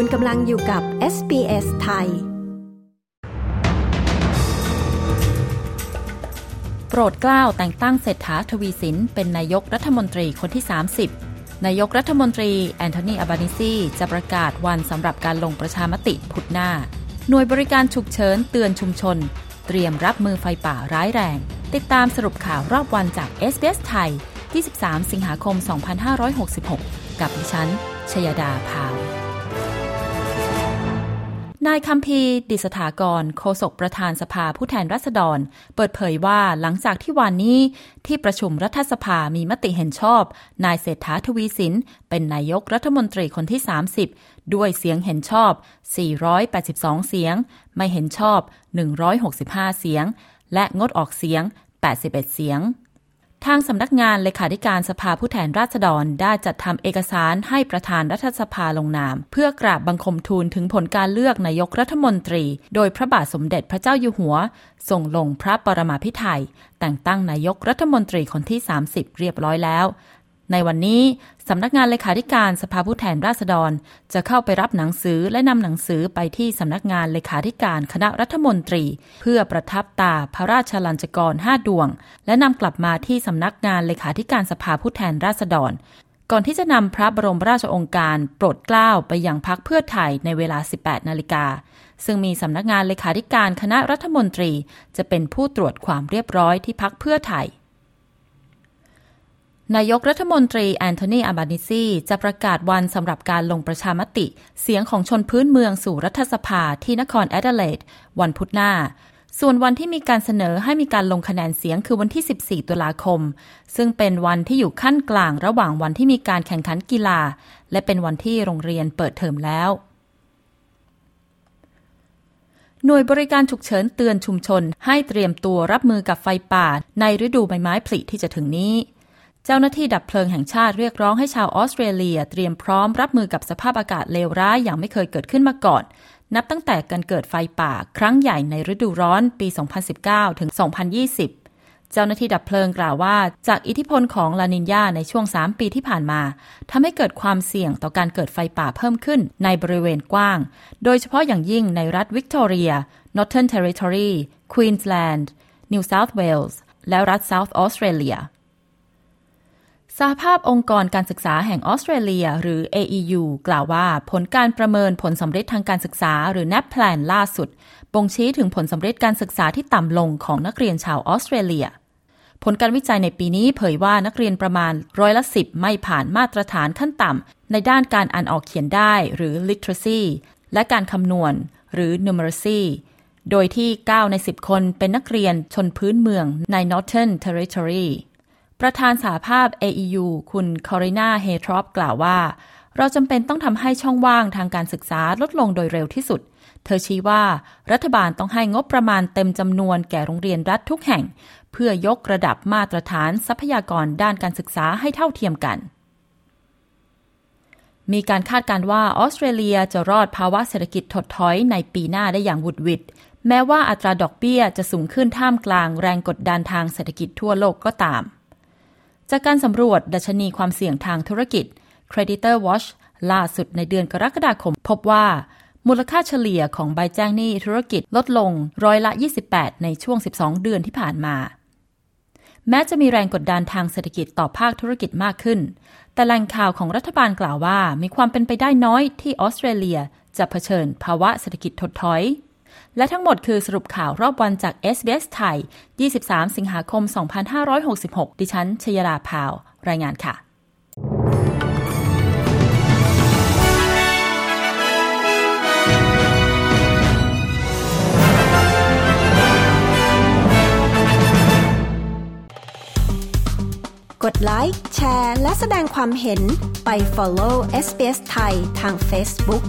คุณกำลังอยู่กับ SBS ไทย โปรดเกล้าแต่งตั้งเศรษฐาทวีสิน เป็นนายกรัฐมนตรีคนที่ 30 นายกรัฐมนตรีแอนโทนีอับานิซีจะประกาศวันสำหรับการลงประชามติพุธหน้า หน่วยบริการฉุกเฉินเตือนชุมชน เตรียมรับมือไฟป่าร้ายแรง ติดตามสรุปข่าวรอบวันจาก SBS ไทย 23 สิงหาคม 2566 กับดิฉัน ชยดาพาว นายคัมพีดิสถากรโฆษกประธานสภาผู้แทนราษฎร เปิดเผยว่าหลังจากที่วันนี้ที่ประชุมรัฐสภามีมติเห็นชอบ นายเศรษฐาทวีสิน เป็นนายกรัฐมนตรีคนที่ 30 ด้วยเสียงเห็นชอบ 482 เสียง ไม่เห็นชอบ 165 เสียง และงดออกเสียง 81 เสียง ทางสำนักงานเลขาธิการสภาผู้แทนราษฎรได้จัดทำเอกสารให้ประธานรัฐสภาลงนาม เพื่อกราบบังคมทูลถึงผลการเลือกนายกรัฐมนตรี โดยพระบาทสมเด็จพระเจ้าอยู่หัวทรงลงพระปรมาภิไธยแต่งตั้งนายกรัฐมนตรีคนที่ 30 เรียบร้อยแล้ว ในวันนี้สำนักงานเลขาธิการสภาผู้แทนราษฎร จะเข้าไปรับหนังสือและนำหนังสือไปที่สำนักงานเลขาธิการคณะรัฐมนตรี เพื่อประทับตาพระราชลัญจกรห้าดวง และนำกลับมาที่สำนักงานเลขาธิการสภาผู้แทนราษฎร ก่อนที่จะนำพระบรมราชโองการโปรดเกล้าไปยังพรรคเพื่อไทยในเวลา 18 นาฬิกาซึ่งมีสำนักงานเลขาธิการคณะรัฐมนตรี จะเป็นผู้ตรวจความเรียบร้อยที่พรรคเพื่อไทย นายกรัฐมนตรีแอนโทนีอัลบานีซีจะประกาศวันสำหรับการลงประชามติ เสียงของชนพื้นเมืองสู่รัฐสภาที่นครแอดิเลดวันพุธหน้า ส่วนวันที่มีการเสนอให้มีการลงคะแนนเสียงคือวันที่ 14 ตุลาคม ซึ่งเป็นวันที่อยู่คั่นกลางระหว่างวันที่มีการแข่งขันกีฬา และเป็นวันที่โรงเรียนเปิดเทอมแล้วหน่วยบริการฉุกเฉินเตือนชุมชน ให้เตรียมตัวรับมือกับไฟป่าในฤดูใบไม้ผลิที่จะถึงนี้ เจ้าหน้าที่ดับเพลิงแห่งชาติเรียกร้องให้ชาวออสเตรเลีย เตรียมพร้อมรับมือกับสภาพอากาศเลวร้ายอย่างไม่เคยเกิดขึ้นมาก่อน นับตั้งแต่การเกิดไฟป่า ครั้งใหญ่ในฤดูร้อนปี 2019 ถึง 2020เจ้าหน้าที่ดับเพลิงกล่าวว่า จากอิทธิพลของลานินยาในช่วง 3 ปีที่ผ่านมาทำให้เกิดความเสี่ยงต่อการเกิดไฟป่าเพิ่มขึ้นในบริเวณกว้าง โดยเฉพาะอย่างยิ่งในรัฐวิกตอเรีย Northern Territory Queensland New South Wales และรัฐ South Australia สหภาพองค์กรการศึกษาแห่งออสเตรเลีย หรือ AEU กล่าวว่าผลการประเมินผลสำเร็จทางการศึกษา หรือ NAPLAN ล่าสุด บ่งชี้ถึงผลสำเร็จการศึกษาที่ต่ำลงของนักเรียนชาวออสเตรเลีย ผลการวิจัยในปีนี้เผยว่านักเรียนประมาณร้อยละสิบไม่ผ่านมาตรฐานขั้นต่ำในด้านการอ่านออกเขียนได้ หรือ literacy และการคำนวณ หรือ numeracy โดยที่ 9 ใน 10 คนเป็นนักเรียนชนพื้นเมืองใน Northern Territory ประธานสาภาพ AEU คุณคอรินาเฮทรอปกล่าวว่า เราจำเป็นต้องทำให้ช่องว่างทางการศึกษาลดลงโดยเร็วที่สุด เธอชี้ว่ารัฐบาลต้องให้งบประมาณเต็มจำนวนแก่โรงเรียนรัฐทุกแห่ง เพื่อยกระดับมาตรฐานทรัพยากรด้านการศึกษาให้เท่าเทียมกันมีการคาดการณ์ว่าออสเตรเลียจะรอดภาวะเศรษฐกิจถดถอยในปีหน้าได้อย่างวุดวิดแม้ว่าอัตราดอกเบี้ยจะสูงขึ้นท่ามกลางแรงกดดันทางเศรษฐกิจทั่วโลกก็ตาม จากการสำรวจดัชนีความเสี่ยงทางธุรกิจ Creditor Watch ล่าสุดในเดือนกรกฎาคม พบว่า มูลค่าเฉลี่ยของใบแจ้งหนี้ธุรกิจลดลงร้อยละ 28 ในช่วง 12 เดือนที่ผ่านมา แม้จะมีแรงกดดันทางเศรษฐกิจต่อภาคธุรกิจมากขึ้น แต่แหล่งข่าวของรัฐบาลกล่าวว่า มีความเป็นไปได้น้อยที่ออสเตรเลียจะเผชิญภาวะเศรษฐกิจถดถอย และทั้งหมดคือสรุปข่าวรอบวันจาก SBS ไทย 23 สิงหาคม 2566 ดิฉัน ชยราภาว รายงานค่ะ กดไลค์ แชร์ และแสดงความเห็นไป follow SBS ไทยทาง Facebook